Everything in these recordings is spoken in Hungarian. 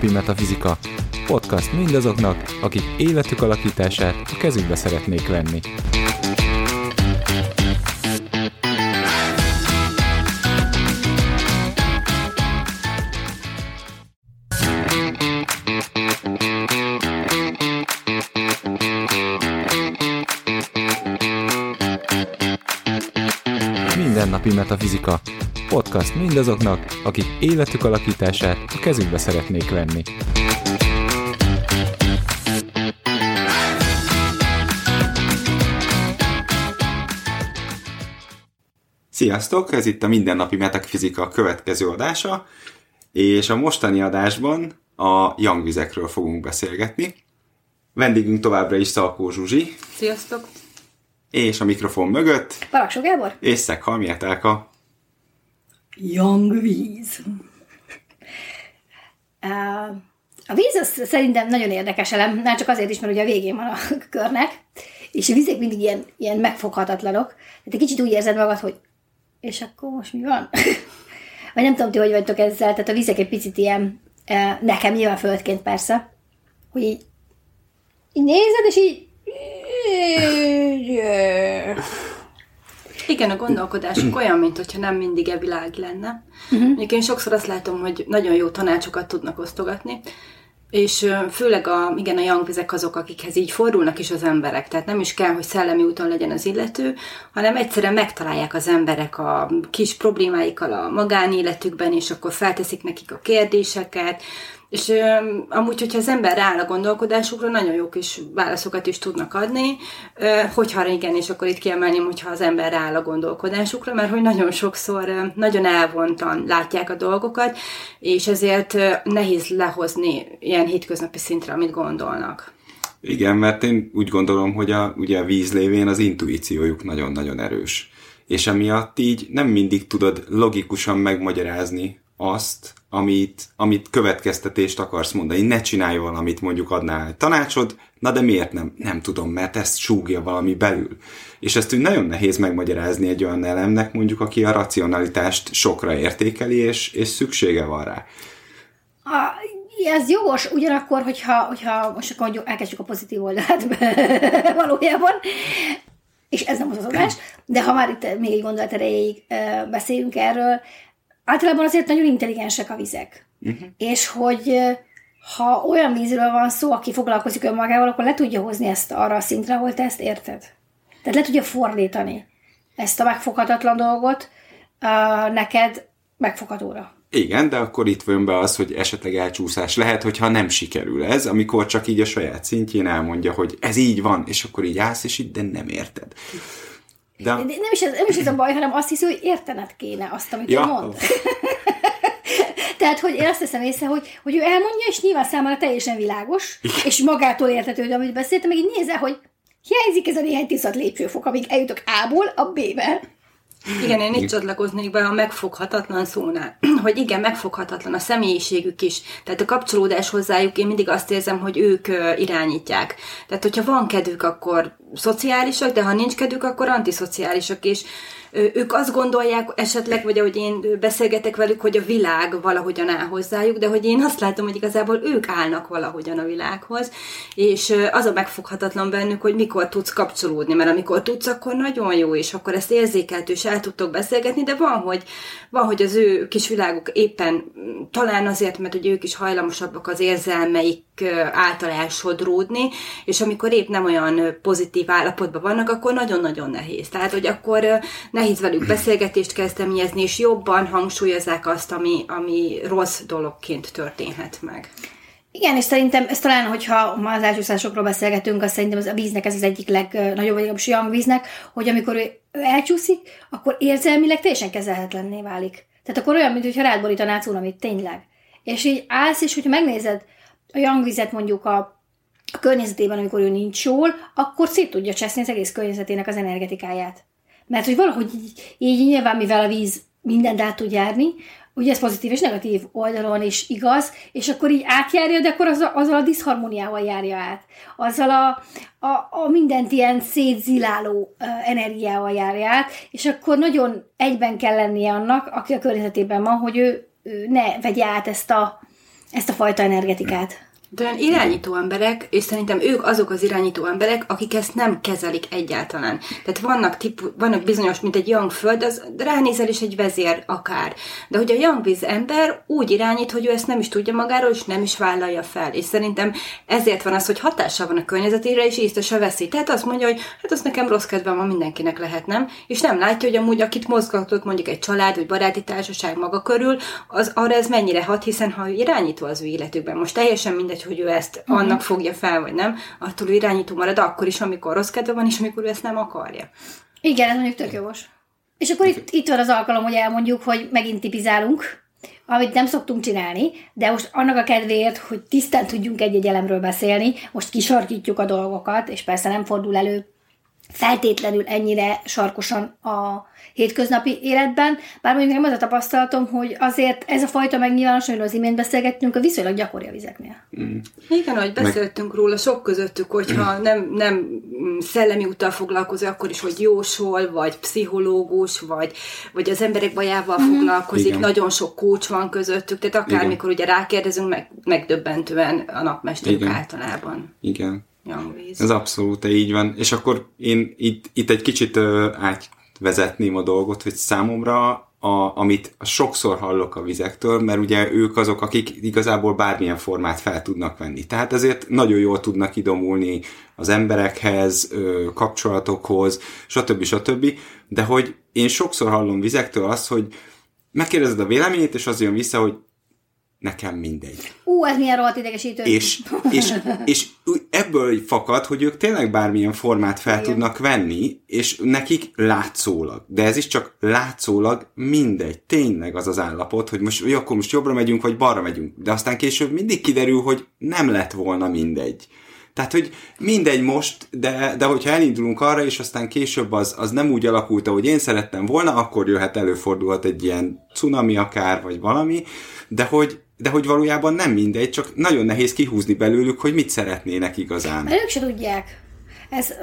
Mindennapi Metafizika. Podcast mindazoknak, akik életük alakítását a kezükbe szeretnék venni. Mindennapi Metafizika. Podcast mindazoknak, akik életük alakítását a kezükbe szeretnék venni. Sziasztok! Ez itt a Mindennapi Metafizika következő adása, és a mostani adásban a jangvizekről fogunk beszélgetni. Vendégünk továbbra is Szalkó Zsuzsi, Sziasztok! és a mikrofon mögött, Paraksó Gábor? és Szekhalmi Etelka. Young víz. A víz az szerintem nagyon érdekes elem, nem csak azért is, mert ugye a végén van a körnek, és a vizek mindig ilyen, ilyen megfoghatatlanok. Tehát egy kicsit úgy érzed magad, hogy és akkor most mi van? Vagy nem tudom, ti hogy vagytok ezzel, tehát a vizek egy picit ilyen, nekem nyilván földként persze, hogy így, így nézed, és így Igen, a gondolkodásunk olyan, mintha nem mindig e világ lenne. Uh-huh. Mondjuk én sokszor azt látom, hogy nagyon jó tanácsokat tudnak osztogatni, és főleg a, igen, a young azok, akikhez így fordulnak is az emberek. Tehát nem is kell, hogy szellemi úton legyen az illető, hanem egyszerűen megtalálják az emberek a kis problémáikkal a magánéletükben, és akkor felteszik nekik a kérdéseket, és amúgy, hogyha az ember rááll a gondolkodásukra, nagyon jó kis válaszokat is tudnak adni, ö, hogyha igen, és akkor itt kiemelném, hogyha az ember rááll a gondolkodásukra, mert hogy nagyon sokszor nagyon elvontan látják a dolgokat, és ezért nehéz lehozni ilyen hétköznapi szintre, amit gondolnak. Igen, mert én úgy gondolom, hogy a, ugye a víz lévén az intuíciójuk nagyon-nagyon erős. És emiatt így nem mindig tudod logikusan megmagyarázni azt, amit, amit következtetést akarsz mondani. Ne csinálj valamit, mondjuk adnál tanácsod, na de miért nem? Nem tudom, mert ezt súgja valami belül. És ezt úgy nagyon nehéz megmagyarázni egy olyan elemnek, mondjuk, aki a racionalitást sokra értékeli, és, és szüksége van rá. A, ez jogos, ugyanakkor, hogyha, hogyha most akkor elkezdjük a pozitív oldalát valójában, és ez nem az az adás, de ha már itt még egy gondolat erejéig ö, beszéljünk erről, általában azért nagyon intelligensek a vizek. Uh-huh. És hogy ha olyan vízről van szó, aki foglalkozik önmagával, akkor le tudja hozni ezt arra a szintre, ahol te ezt érted. Tehát le tudja fordítani ezt a megfoghatatlan dolgot uh, neked megfoghatóra. Igen, de akkor itt jön be az, hogy esetleg elcsúszás lehet, hogyha nem sikerül ez, amikor csak így a saját szintjén elmondja, hogy ez így van, és akkor így állsz, és így, de nem érted. De, De nem is, ez, nem is ez a baj, hanem azt hiszi, hogy értened kéne azt, amit Ja. mond. Tehát, hogy én azt teszem észre, hogy, hogy ő elmondja, és nyilván számára teljesen világos, és magától értetődő, amit beszéltem, meg így nézze, hogy hiányzik ez a néhány tisztat lépcsőfok, amíg eljutok A-ból a B-be. Igen, én itt csatlakoznék be a megfoghatatlan szónál, hogy igen, megfoghatatlan a személyiségük is. Tehát a kapcsolódás hozzájuk, én mindig azt érzem, hogy ők irányítják. Tehát, hogyha van kedvük, akkor szociálisak, de ha nincs kedvük, akkor antiszociálisak, és ők azt gondolják esetleg, vagy ahogy én beszélgetek velük, hogy a világ valahogyan áll hozzájuk, de hogy én azt látom, hogy igazából ők állnak valahogyan a világhoz, és az a megfoghatatlan bennük, hogy mikor tudsz kapcsolódni, mert amikor tudsz, akkor nagyon jó, és akkor ezt érzékeltő, és el tudtok beszélgetni, de van, hogy, van, hogy az ő kis világuk éppen talán azért, mert hogy ők is hajlamosabbak az érzelmeik által elsodródni, és amikor épp nem olyan pozitív állapotban vannak, akkor nagyon-nagyon nehéz. Tehát, hogy akkor nehéz velük beszélgetést kezdeményezni, és jobban hangsúlyozzák azt, ami, ami rossz dologként történhet meg. Igen, és szerintem ez talán, hogyha ma az elcsúszásokról beszélgetünk, azt szerintem az a víznek ez az egyik legnagyobb, vagy legalábbis young víznek, hogy amikor ő, elcsúszik, akkor érzelmileg teljesen kezelhetetlenné válik. Tehát akkor olyan, mintha rád borítaná cunamit, tényleg. És így állsz, és hogyha megnézed a young vizet mondjuk a, a környezetében, amikor ő nincs jól, akkor szét tudja cseszni az egész környezetének az energetikáját. Mert hogy valahogy így, így nyilván, mivel a víz mindent át tud járni, ugye ez pozitív és negatív oldalon is igaz, és akkor így átjárja, de akkor azzal, azzal a diszharmóniával járja át. Azzal a, a, a mindent ilyen szétziláló energiával járja át, és akkor nagyon egyben kell lennie annak, aki a környezetében van, hogy ő, ő ne vegye át ezt a, ezt a fajta energetikát. De olyan irányító emberek, és szerintem ők azok az irányító emberek, akik ezt nem kezelik egyáltalán. Tehát vannak, tipu, vannak bizonyos, mint egy young föld, az ránézel is egy vezér akár. De hogy a young víz ember úgy irányít, hogy ő ezt nem is tudja magáról, és nem is vállalja fel. És szerintem ezért van az, hogy hatással van a környezetére, és észre se veszi. Tehát azt mondja, hogy hát az nekem rossz kedvem van, mindenkinek lehet, nem? És nem látja, hogy amúgy akit mozgatott mondjuk egy család, vagy baráti társaság maga körül, az arra ez mennyire hat, hiszen ha irányító az ő életükben, most teljesen mindegy, mindegy, hogy ő ezt uh-huh. annak fogja fel, vagy nem, attól irányító marad akkor is, amikor rossz kedve van, és amikor ő ezt nem akarja. Igen, ez mondjuk tök jogos. És akkor itt, itt van az alkalom, hogy elmondjuk, hogy megint tipizálunk, amit nem szoktunk csinálni, de most annak a kedvéért, hogy tisztán tudjunk egy-egy elemről beszélni, most kisarkítjuk a dolgokat, és persze nem fordul elő feltétlenül ennyire sarkosan a hétköznapi életben, bár mondjuk nekem az a tapasztalatom, hogy azért ez a fajta megnyilvános, amiről az imént beszélgettünk, a viszonylag gyakori a vizeknél. Mm. Igen, ahogy beszéltünk Meg... róla, sok közöttük, hogyha mm. nem, nem szellemi utal foglalkozó, akkor is, hogy jósol, vagy pszichológus, vagy, vagy az emberek bajával mm. foglalkozik, Igen. nagyon sok kócs van közöttük, tehát akármikor ugye rákérdezünk, meg, megdöbbentően a napmesterük Igen. általában. Igen. Ez abszolút így van. És akkor én itt, itt egy kicsit uh, átvezetném a dolgot, hogy számomra a, amit sokszor hallok a vizektől, mert ugye ők azok, akik igazából bármilyen formát fel tudnak venni. Tehát ezért nagyon jól tudnak idomulni az emberekhez, kapcsolatokhoz, stb. stb. De hogy én sokszor hallom vizektől azt, hogy megkérdezed a véleményét, és az jön vissza, hogy nekem mindegy. Ú, ez milyen rohadt idegesítő. És, és, és ebből fakad, hogy ők tényleg bármilyen formát fel Igen. tudnak venni, és nekik látszólag, de ez is csak látszólag mindegy, tényleg az az állapot, hogy most, hogy akkor most jobbra megyünk, vagy balra megyünk. De aztán később mindig kiderül, hogy nem lett volna mindegy. Tehát, hogy mindegy most, de, de hogyha elindulunk arra, és aztán később az, az nem úgy alakult, ahogy én szerettem volna, akkor jöhet, előfordulhat egy ilyen cunami akár, vagy valami, de hogy, de hogy valójában nem mindegy, csak nagyon nehéz kihúzni belőlük, hogy mit szeretnének igazán. Mert ők se tudják. Ez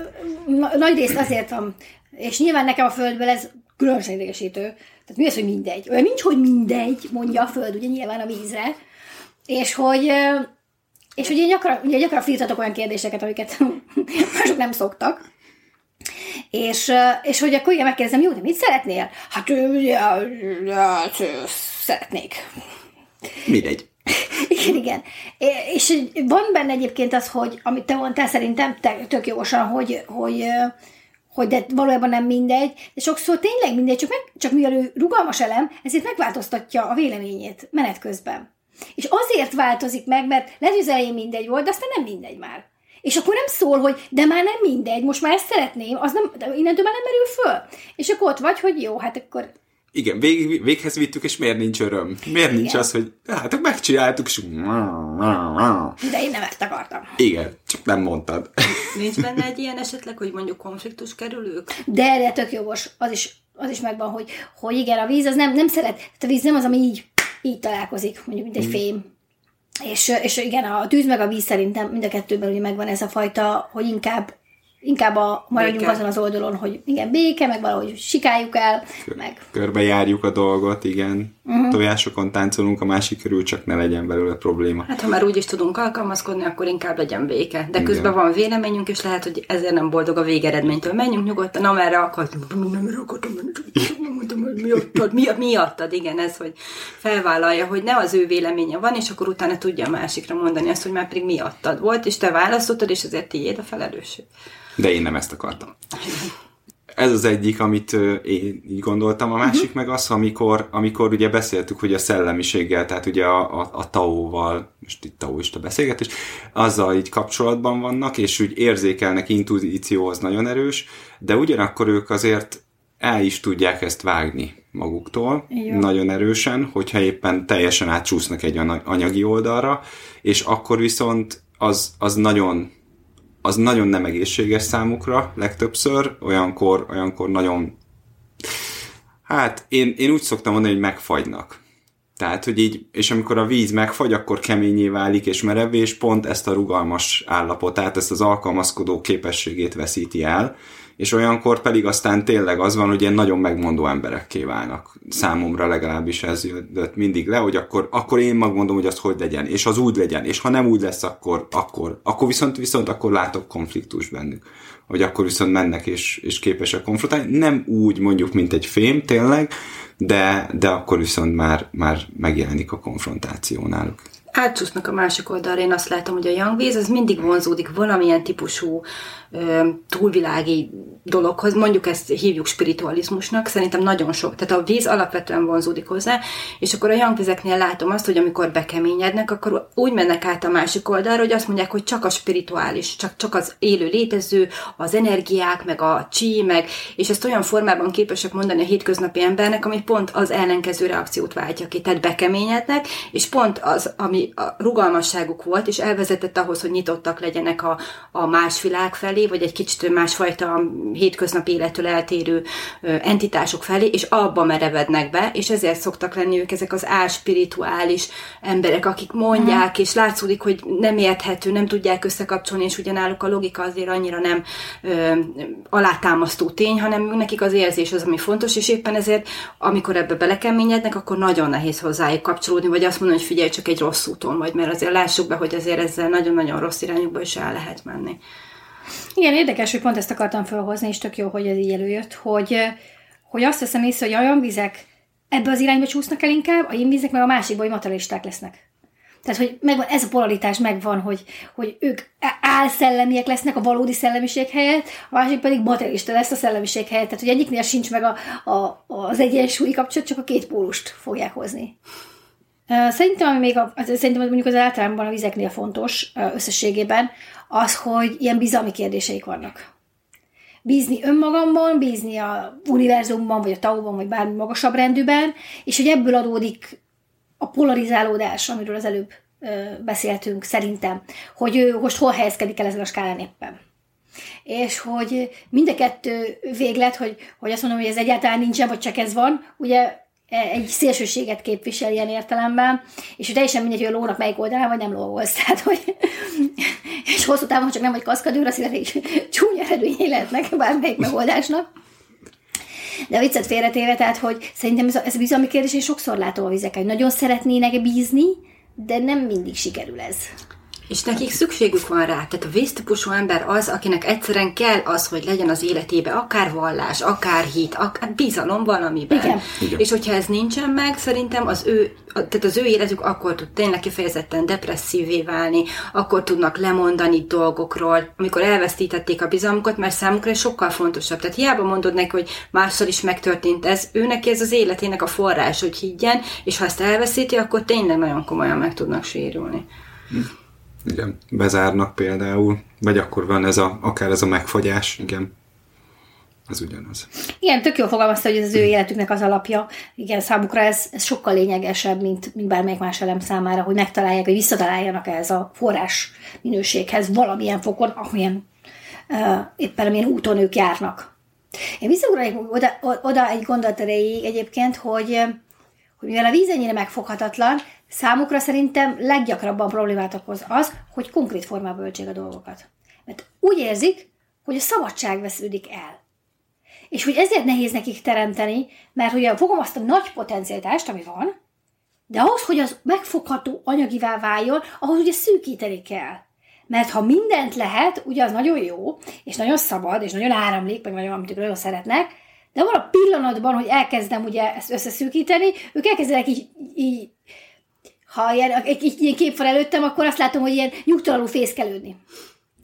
nagy részt azért van, és nyilván nekem a földből ez különösen idegesítő. Tehát mi az, hogy mindegy? Olyan nincs, hogy mindegy, mondja a föld, ugye nyilván a vízre. És hogy és ugye gyakran, ugye gyakran firtatok olyan kérdéseket, amiket mások nem szoktak. És, és hogy akkor igen, megkérdezem, jó, de mit szeretnél? Hát, ja, ja, szeretnék. Mindegy. Igen, igen. És van benne egyébként az, hogy amit te mondtál szerintem te, tök jósan, hogy, hogy, hogy de valójában nem mindegy, de sokszor tényleg mindegy, csak, meg, csak mivel ő rugalmas elem, ezért megváltoztatja a véleményét menet közben. És azért változik meg, mert lehet, hogy elején mindegy volt, de aztán nem mindegy már. És akkor nem szól, hogy de már nem mindegy, most már ezt szeretném, az nem, de innentől már nem merül föl. És akkor ott vagy, hogy jó, hát akkor igen, vég, véghez vittük, és miért nincs öröm? Miért Igen. nincs az, hogy hát megcsináltuk, és... De én nem ezt akartam. Igen, csak nem mondtad. Nincs benne egy ilyen esetleg, hogy mondjuk konfliktus kerülők? De, de tök jogos. Az is, az is megvan, hogy, hogy igen, a víz az nem, nem szeret, tehát a víz nem az, ami így, így találkozik, mondjuk, mint egy mm. fém. És, és igen, a tűz meg a víz szerintem mind a kettőben ugye megvan ez a fajta, hogy inkább inkább a, maradjunk béke. azon az oldalon, hogy igen, béke, meg valahogy sikáljuk el, Kör, meg... Körbejárjuk a dolgot, igen. Uh-huh. Tojásokon táncolunk a másik körül, csak ne legyen belőle probléma. Hát ha már úgy is tudunk alkalmazkodni, akkor inkább legyen béke. De igen. közben van véleményünk, és lehet, hogy ezért nem boldog a végeredménytől. Menjünk nyugodtan, amerre akartunk. Nem akartam, mondtam, hogy miattad, miatt, miattad, igen, ez, hogy felvállalja, hogy ne az ő véleménye van, és akkor utána tudja a másikra mondani azt, hogy már pedig miattad volt, és te választottad, és ezért tiéd a felelősség. De én nem ezt akartam. Ez az egyik, amit én így gondoltam. A másik uh-huh. meg az, amikor, amikor ugye beszéltük, hogy a szellemiséggel, tehát ugye a, a, a taóval, most itt taoista beszélgetés, azzal így kapcsolatban vannak, és úgy érzékelnek, intuíció az nagyon erős, de ugyanakkor ők azért el is tudják ezt vágni maguktól, Jó. nagyon erősen, hogyha éppen teljesen átcsúsznak egy anyagi oldalra, és akkor viszont az, az nagyon az nagyon nem egészséges számukra legtöbbször, olyankor, olyankor nagyon hát én, én úgy szoktam mondani, hogy megfagynak. Tehát, hogy így, és amikor a víz megfagy, akkor keményé válik és merevé, és pont ezt a rugalmas állapotát, ezt az alkalmazkodó képességét veszíti el, és olyankor pedig aztán tényleg az van, hogy ilyen nagyon megmondó emberekké válnak. Számomra legalábbis ez jött mindig le, hogy akkor, akkor én megmondom, hogy az hogy legyen, és az úgy legyen, és ha nem úgy lesz, akkor, akkor, akkor viszont, viszont akkor látok konfliktus bennük. Hogy akkor viszont mennek és, és képesek konfrontálni. Nem úgy mondjuk, mint egy fém tényleg, de, de akkor viszont már, már megjelenik a konfrontáció náluk átcsúsznak a másik oldalra. Én azt látom, hogy a young víz az mindig vonzódik valamilyen típusú túlvilági dologhoz, mondjuk ezt hívjuk spiritualizmusnak, szerintem nagyon sok. Tehát a víz alapvetően vonzódik hozzá, és akkor a young vizeknél látom azt, hogy amikor bekeményednek, akkor úgy mennek át a másik oldalra, hogy azt mondják, hogy csak a spirituális, csak, csak az élő létező, az energiák, meg a csí, meg, és ezt olyan formában képesek mondani a hétköznapi embernek, ami pont az ellenkező reakciót váltja ki. Tehát bekeményednek, és pont az, ami a rugalmasságuk volt, és elvezetett ahhoz, hogy nyitottak legyenek a, a más világ felé, vagy egy kicsit másfajta hétköznapi élettől eltérő entitások felé, és abba merevednek be, és ezért szoktak lenni ők ezek az álspirituális emberek, akik mondják, uh-huh. és látszódik, hogy nem érthető, nem tudják összekapcsolni, és ugyanáluk a logika azért annyira nem ö, alátámasztó tény, hanem nekik az érzés az, ami fontos, és éppen ezért, amikor ebbe belekeményednek, akkor nagyon nehéz hozzájuk kapcsolódni, vagy azt mondani, hogy figyelj, csak egy rossz úton vagy, mert azért lássuk be, hogy azért ezzel nagyon-nagyon rossz irányokba is el lehet menni. Igen, érdekes, hogy pont ezt akartam felhozni, és tök jó, hogy ez így előjött, hogy, hogy azt veszem észre, hogy olyan vizek ebbe az irányba csúsznak el inkább, a vizek meg a másikba, hogy materialisták lesznek. Tehát, hogy megvan, ez a polaritás megvan, hogy, hogy ők álszellemiek lesznek a valódi szellemiség helyett, a másik pedig materialista lesz a szellemiség helyett. Tehát, hogy egyiknél sincs meg a, a, az egyensúlyi kapcsolat, csak a két pólust fogják hozni. Szerintem, ami még a, szerintem mondjuk az általában a vizeknél fontos összességében, az, hogy ilyen bizalmi kérdéseik vannak. Bízni önmagamban, bízni a univerzumban, vagy a tauban, vagy bármi magasabb rendűben, és hogy ebből adódik a polarizálódás, amiről az előbb beszéltünk szerintem, hogy ő most hol helyezkedik el ezen a skálán éppen. És hogy mind a kettő véglet, hogy, hogy azt mondom, hogy ez egyáltalán nincsen, vagy csak ez van, ugye egy szélsőséget képvisel ilyen értelemben, és teljesen mindegy, hogy a lónak melyik oldalán, vagy nem lóolsz. Tehát, hogy, és hosszú távon csak nem vagy kaszkadőr, azt is csúnya eredményei lehetnek bármelyik megoldásnak. De a viccet félretéve, tehát, hogy szerintem ez a, ez a bizalmi kérdés, és sokszor látom a vizeken, hogy nagyon szeretnének bízni, de nem mindig sikerül ez. És nekik szükségük van rá. Tehát a vésztípusú ember az, akinek egyszerűen kell az, hogy legyen az életébe akár vallás, akár hit, akár bizalom valamiben. Igen. Igen. És hogyha ez nincsen meg, szerintem az ő, tehát az ő életük akkor tud tényleg kifejezetten depresszívé válni, akkor tudnak lemondani dolgokról, amikor elvesztítették a bizalmukat, mert számukra ez sokkal fontosabb. Tehát hiába mondod neki, hogy másszor is megtörtént ez, ő neki ez az életének a forrás, hogy higgyen, és ha ezt elveszíti, akkor tényleg nagyon komolyan meg tudnak sérülni. Hm. Igen, bezárnak például, vagy akkor van ez a, akár ez a megfagyás, igen. Az ugyanaz. Igen, tök jól fogalmazta, hogy ez az ő életüknek az alapja. Igen, számukra ez, ez sokkal lényegesebb, mint, mint bármelyik más elem számára, hogy megtalálják, hogy visszataláljanak ez a forrás minőséghez valamilyen fokon, amilyen uh, éppen amilyen úton ők járnak. Én visszaugranék oda, oda egy gondolat erejéig egyébként, hogy, hogy mivel a víz ennyire megfoghatatlan, Számukra szerintem leggyakrabban problémát okoz az, hogy konkrét formában öltsék a dolgokat. Mert úgy érzik, hogy a szabadság vesződik el. És hogy ezért nehéz nekik teremteni, mert ugye fogom azt a nagy potenciálitást, ami van, de ahhoz, hogy az megfogható anyagivá váljon, ahhoz ugye szűkíteni kell. Mert ha mindent lehet, ugye az nagyon jó, és nagyon szabad, és nagyon áramlik, meg nagyon, amit nagyon szeretnek, de van a pillanatban, hogy elkezdem ugye ezt összeszűkíteni, ők elkezdenek így, így ha ilyen, egy, ilyen kép van előttem, akkor azt látom, hogy ilyen nyugtalanul fészkelődni.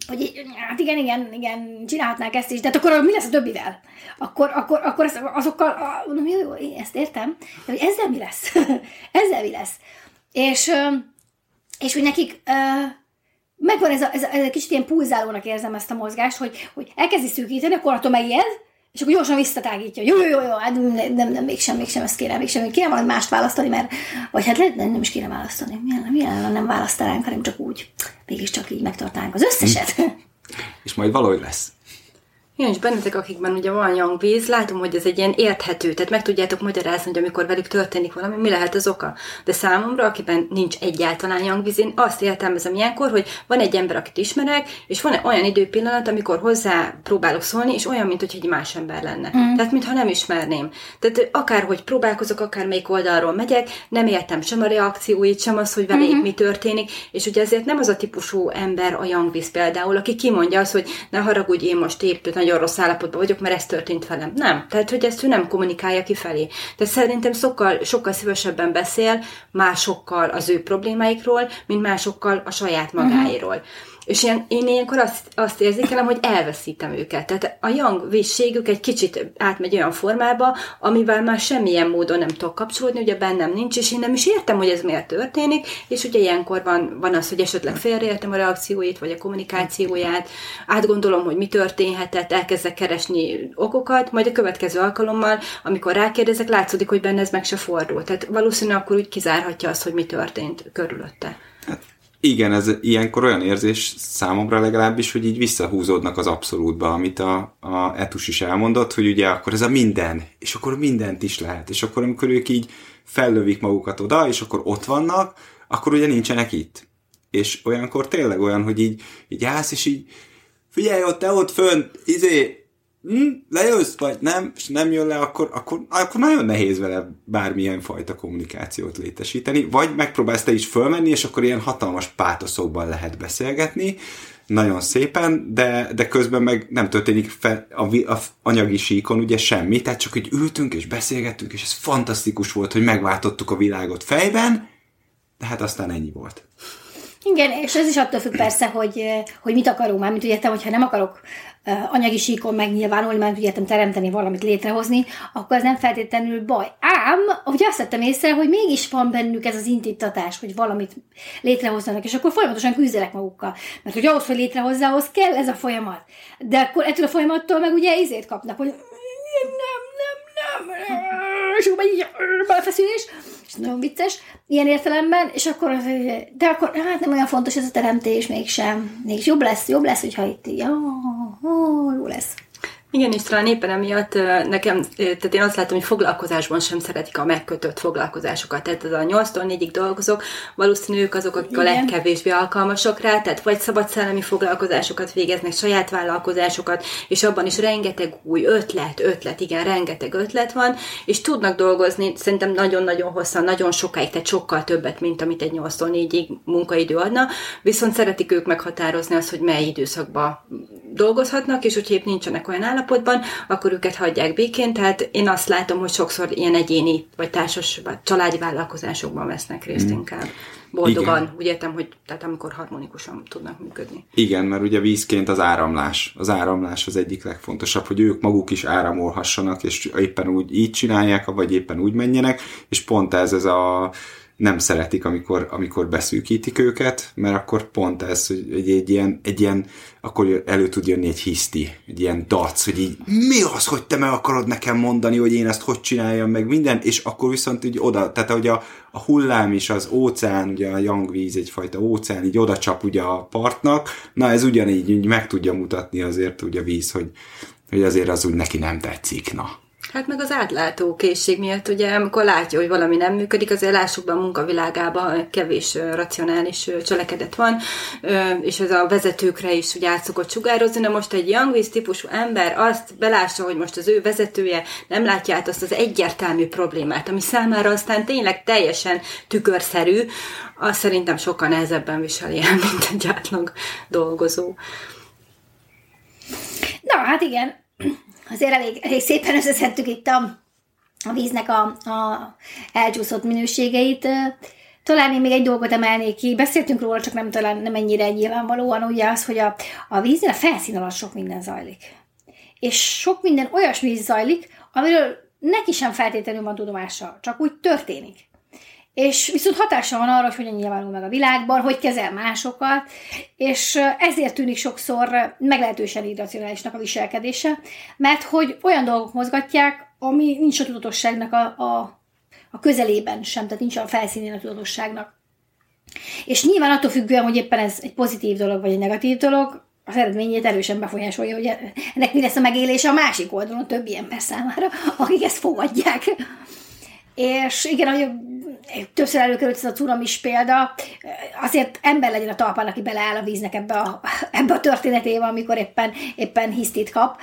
Hogy hát igen, igen, igen, csinálhatnák ezt is, de hát akkor mi lesz a többivel? Akkor, akkor, akkor ezt, azokkal, mondom, jó, jó, én ezt értem, de hogy ezzel mi lesz? ezzel mi lesz? És, és hogy nekik megvan ez a, ez a, ez a kicsit ilyen pulzálónak érzem ezt a mozgást, hogy, hogy elkezdi szűkíteni, akkor attól megijed, és akkor gyorsan visszatágítja. Jó, jó, jó, jó, hát nem, nem, nem, mégsem, mégsem ezt kéne, mégsem, kéne valami mást választani, mert, vagy hát lehet, nem is kéne választani. Milyen, milyen nem választanánk, hanem csak úgy, mégiscsak így megtartánk az összeset. Hm. És majd valahogy lesz. Igen, és bennetek, akikben ugye van young víz, látom, hogy ez egy ilyen érthető, tehát meg tudjátok magyarázni, hogy amikor velük történik valami, mi lehet az oka. De számomra, akiben nincs egyáltalán young víz, én azt értelmezem ilyenkor, hogy van egy ember, akit ismerek, és van olyan időpillanat, amikor hozzá próbálok szólni, és olyan, mint hogy egy más ember lenne. Mm. Tehát, mintha nem ismerném. Tehát akárhogy próbálkozok, akár melyik oldalról megyek, nem értem sem a reakcióit, sem az, hogy velük mm-hmm. mi történik, és ugye ezért nem az a típusú ember a young víz például, aki kimondja azt, hogy ne haragudj, én most épp nagyon rossz állapotban vagyok, mert ez történt velem. Nem. Tehát, hogy ezt ő nem kommunikálja kifelé. Tehát szerintem sokkal, sokkal szívesebben beszél másokkal az ő problémáikról, mint másokkal a saját magáiról. Uh-huh. És ilyen, én ilyenkor azt, azt érzékelem, hogy elveszítem őket. Tehát a young vízségük egy kicsit átmegy olyan formába, amivel már semmilyen módon nem tudok kapcsolódni, ugye bennem nincs, és én nem is értem, hogy ez miért történik, és ugye ilyenkor van, van az, hogy esetleg félreértem a reakcióit, vagy a kommunikációját, átgondolom, hogy mi történhetett, elkezdek keresni okokat, majd a következő alkalommal, amikor rákérdezek, látszódik, hogy benne ez meg se fordul. Tehát valószínűleg akkor úgy kizárhatja azt, hogy mi történt körülötte. Hát igen, ez ilyenkor olyan érzés számomra legalábbis, hogy így visszahúzódnak az abszolútba, amit a, a Etus is elmondott, hogy ugye akkor ez a minden, és akkor mindent is lehet, és akkor amikor ők így fellövik magukat oda, és akkor ott vannak, akkor ugye nincsenek itt. És olyankor tényleg olyan, hogy így, így állsz, és így figyelj ott, te ott fönt, izé, hm, lejössz, vagy nem, és nem jön le, akkor, akkor, akkor nagyon nehéz vele bármilyen fajta kommunikációt létesíteni, vagy megpróbálsz te is fölmenni, és akkor ilyen hatalmas pátoszokban lehet beszélgetni, nagyon szépen, de, de közben meg nem történik fel a, a anyagi síkon ugye semmi, tehát csak hogy ültünk és beszélgettünk, és ez fantasztikus volt, hogy megváltottuk a világot fejben, de hát aztán ennyi volt. Igen, és ez is attól függ persze, hogy, hogy mit akarunk már, mint ugye, hogyha nem akarok anyagi síkon megnyilvánulni, mert ugye teremteni valamit létrehozni, akkor ez nem feltétlenül baj. Ám, ugye azt vettem észre, hogy mégis van bennük ez az intittatás, hogy valamit létrehozzanak, és akkor folyamatosan küzdenek magukkal. Mert hogy ahhoz, hogy létrehozza, ahhoz kell ez a folyamat. De akkor ettől a folyamattól meg ugye izét kapnak, hogy nem, nem, nem, és akkor belefeszülés, és nagyon vicces ilyen értelemben, és akkor, de akkor hát nem olyan fontos ez a teremtés mégsem. Mégis jobb lesz, jobb lesz, hogyha itt ó, jó lesz. Igen, és talán éppen emiatt nekem, tehát én azt látom, hogy foglalkozásban sem szeretik a megkötött foglalkozásokat. Tehát az a 8-tól 4-ig dolgozok, valószínűleg ők azok, akik Igen. a legkevésbé alkalmasok rá, tehát vagy szabadszellemi foglalkozásokat végeznek, saját vállalkozásokat, és abban is rengeteg új ötlet, ötlet, igen, rengeteg ötlet van, és tudnak dolgozni szerintem nagyon-nagyon hosszan, nagyon sokáig, tehát sokkal többet, mint amit egy 8-tól 4-ig munkaidő adna, viszont szeretik ők meghatározni azt, hogy mely időszakban dolgozhatnak, és hogyha épp nincsenek olyan állapotban, akkor őket hagyják békén. Tehát én azt látom, hogy sokszor ilyen egyéni, vagy társas, vagy családi vállalkozásokban vesznek részt mm. inkább. Boldogan, Igen. úgy értem, hogy tehát amikor harmonikusan tudnak működni. Igen, mert ugye vízként az áramlás. Az áramlás az egyik legfontosabb, hogy ők maguk is áramolhassanak, és éppen úgy így csinálják, vagy éppen úgy menjenek, és pont ez ez a nem szeretik, amikor, amikor beszűkítik őket, mert akkor pont ez, hogy egy, egy, ilyen, egy ilyen, akkor elő tud jönni egy hiszti, egy ilyen dac, hogy így mi az, hogy te meg akarod nekem mondani, hogy én ezt hogy csináljam meg minden, és akkor viszont így oda, tehát hogy a, a hullám is az óceán, ugye a jangvíz egyfajta óceán, így oda csap ugye a partnak, na ez ugyanígy így meg tudja mutatni azért ugye a víz, hogy, hogy azért az úgy neki nem tetszik, na. Hát meg az átlátó készség miatt, ugye, amikor látja, hogy valami nem működik, azért lássuk be a munkavilágában kevés racionális cselekedet van, és ez a vezetőkre is ugye át szokott sugározni, de most egy young típusú ember azt belássa, hogy most az ő vezetője nem látja át azt az egyértelmű problémát, ami számára aztán tényleg teljesen tükörszerű, azt szerintem sokkal nehezebben viseli el, mint egy átlag dolgozó. Na, hát igen, azért elég, elég szépen összeszedtük itt a, a víznek a, a elcsúszott minőségeit. Talán én még egy dolgot emelnék ki, beszéltünk róla, csak nem talán nem ennyire nyilvánvalóan, ugye az, hogy a, a víznél a felszín alatt sok minden zajlik. És sok minden olyasmi zajlik, amiről neki sem feltétlenül van tudomása, csak úgy történik és viszont hatása van arra, hogy hogyan nyilvánul meg a világban, hogy kezel másokat, és ezért tűnik sokszor meglehetősen irracionálisnak a viselkedése, mert hogy olyan dolgok mozgatják, ami nincs a tudatosságnak a, a, a közelében sem, tehát nincs a felszínén a tudatosságnak. És nyilván attól függően, hogy éppen ez egy pozitív dolog, vagy egy negatív dolog, az eredményét erősen befolyásolja, hogy ennek mi lesz a megélése a másik oldalon többi ember számára, akik ezt fogadják. És igen, hogy többször előkerült ez a curamis példa, azért ember legyen a talpán, aki beleáll a víznek ebbe a, ebbe a történetébe, amikor éppen, éppen hisztit kap.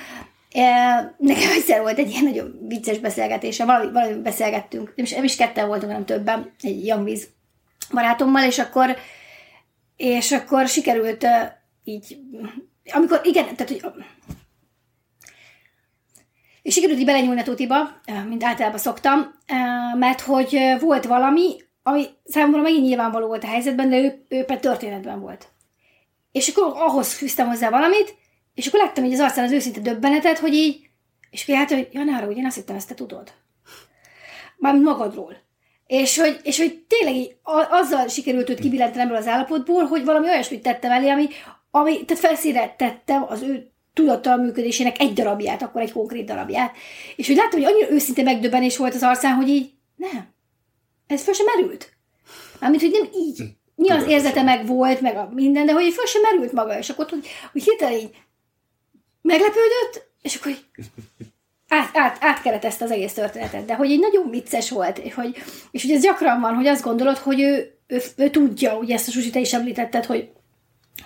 Nekem egyszer volt egy ilyen nagyon vicces beszélgetése, valami, valami beszélgettünk, nem is, nem is ketten voltunk, hanem többen, egy Young Víz barátommal, és akkor, és akkor sikerült így, amikor, igen, tehát, hogy és sikerült így belenyúlni a tutiba, mint általában szoktam, mert hogy volt valami, ami számomra megint nyilvánvaló volt a helyzetben, de ő, ő pedig történetben volt. És akkor ahhoz fűztem hozzá valamit, és akkor láttam hogy az arcán az őszinte döbbenetet, hogy így, és féltem, hogy Janára, ugye én azt hittem, ezt te tudod. Mármint magadról. És hogy, és hogy tényleg így, azzal sikerült őt kibillenteni ebből az állapotból, hogy valami olyasmit tettem elé, ami, ami tehát felszínre tettem az ő tudattal működésének egy darabját, akkor egy konkrét darabját. És hogy láttam, hogy annyira őszinte megdöbbenés volt az arcán, hogy így, nem, ez fel sem merült. Mármint, hogy nem így. Mi az érzete meg volt, meg a minden, de hogy föl sem merült maga, és akkor hogy, hogy hirtelen így meglepődött, és akkor így át, át, átkeretezte az egész történetet, de hogy egy nagyon vicces volt, és hogy, és hogy ez gyakran van, hogy azt gondolod, hogy ő, ő, ő, ő tudja, ugye ezt a Susi, te is említetted, hogy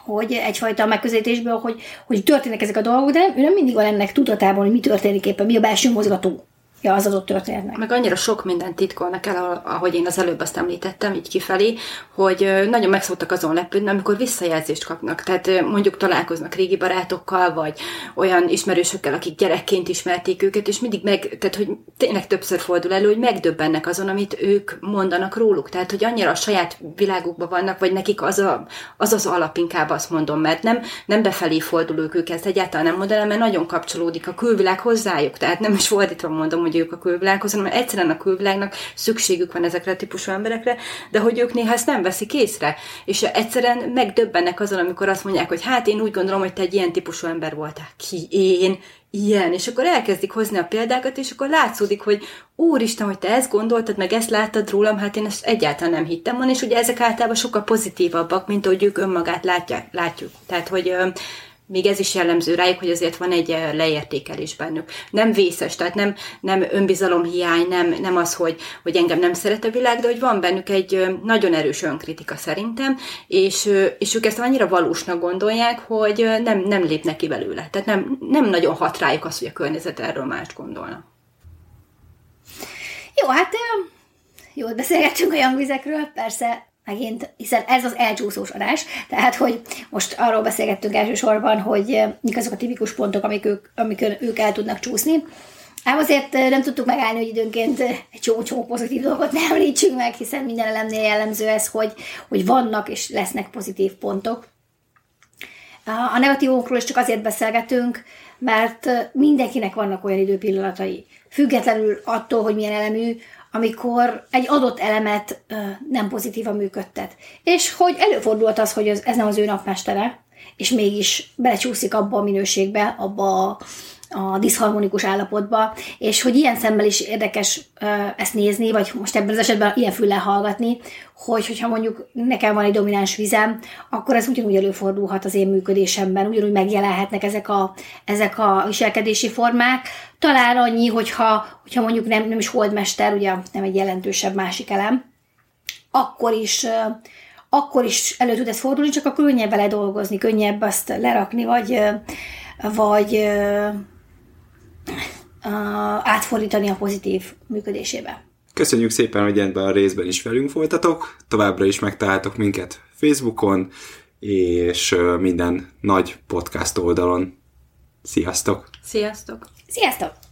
hogy egyfajta megközelítésből, hogy, hogy történnek ezek a dolgok, de ő nem mindig van ennek tudatában, hogy mi történik éppen, mi a belső mozgató ja, az adott történetnek. Meg annyira sok mindent titkolnak el, ahogy én az előbb azt említettem, így kifelé, hogy nagyon megszoktak azon lepődni, amikor visszajelzést kapnak. Tehát mondjuk találkoznak régi barátokkal, vagy olyan ismerősökkel, akik gyerekként ismerték őket, és mindig meg, tehát hogy tényleg többször fordul elő, hogy megdöbbennek azon, amit ők mondanak róluk. Tehát, hogy annyira a saját világukban vannak, vagy nekik az a, az, az alap, inkább azt mondom, mert nem, nem befelé fordulók ők ezt egyáltalán nem mondanám, mert nagyon kapcsolódik a külvilág hozzájuk. Tehát nem is fordítva mondom, hogy ők a külvilághoz, hanem egyszerűen a külvilágnak szükségük van ezekre a típusú emberekre, de hogy ők néha ezt nem veszik észre. És egyszerűen megdöbbennek azon, amikor azt mondják, hogy hát én úgy gondolom, hogy te egy ilyen típusú ember voltál. Ki én? Ilyen. És akkor elkezdik hozni a példákat, és akkor látszódik, hogy úristen, hogy te ezt gondoltad, meg ezt láttad rólam, hát én ezt egyáltalán nem hittem volna, és ugye ezek általában sokkal pozitívabbak, mint hogy ők önmagát látják, látjuk. Tehát, hogy még ez is jellemző rájuk, hogy azért van egy eh, leértékelés bennük. Nem vészes, tehát nem, nem önbizalomhiány, nem, nem az, hogy, hogy engem nem szeret a világ, de hogy van bennük egy eh, nagyon erős önkritika szerintem, és, eh, és ők ezt annyira valósnak gondolják, hogy nem, nem lépnek ki belőle. Tehát nem, nem nagyon hat rájuk az, hogy a környezet erről mást gondolna. Jó, hát jól beszélgettünk a jangvizekről, persze megint, hiszen ez az elcsúszós adás, tehát, hogy most arról beszélgettünk elsősorban, hogy eh, mik azok a tipikus pontok, amik ők, amikön ők el tudnak csúszni. Ám azért eh, nem tudtuk megállni, hogy időnként eh, egy csomó-csomó pozitív dolgot ne említsünk meg, hiszen minden elemnél jellemző ez, hogy, hogy vannak és lesznek pozitív pontok. A negatívokról is csak azért beszélgetünk, mert mindenkinek vannak olyan időpillanatai. Függetlenül attól, hogy milyen elemű, amikor egy adott elemet ö, nem pozitívan működtet. És hogy előfordult az, hogy ez nem az ő napmestere, és mégis belecsúszik abba a minőségbe, abba a a diszharmonikus állapotba, és hogy ilyen szemmel is érdekes ezt nézni, vagy most ebben az esetben ilyen füllel hallgatni, hogy hogyha mondjuk nekem van egy domináns vizem, akkor ez ugyanúgy előfordulhat az én működésemben, ugyanúgy megjelenhetnek ezek a, ezek a viselkedési formák. Talán annyi, hogyha, hogyha mondjuk nem, nem is holdmester, ugye nem egy jelentősebb másik elem, akkor is akkor is elő tud ez fordulni, csak akkor könnyebb vele dolgozni, könnyebb azt lerakni, vagy, vagy átfordítani a pozitív működésébe. Köszönjük szépen, hogy ebben a részben is velünk voltatok. Továbbra is megtaláltok minket Facebookon, és minden nagy podcast oldalon. Sziasztok! Sziasztok! Sziasztok!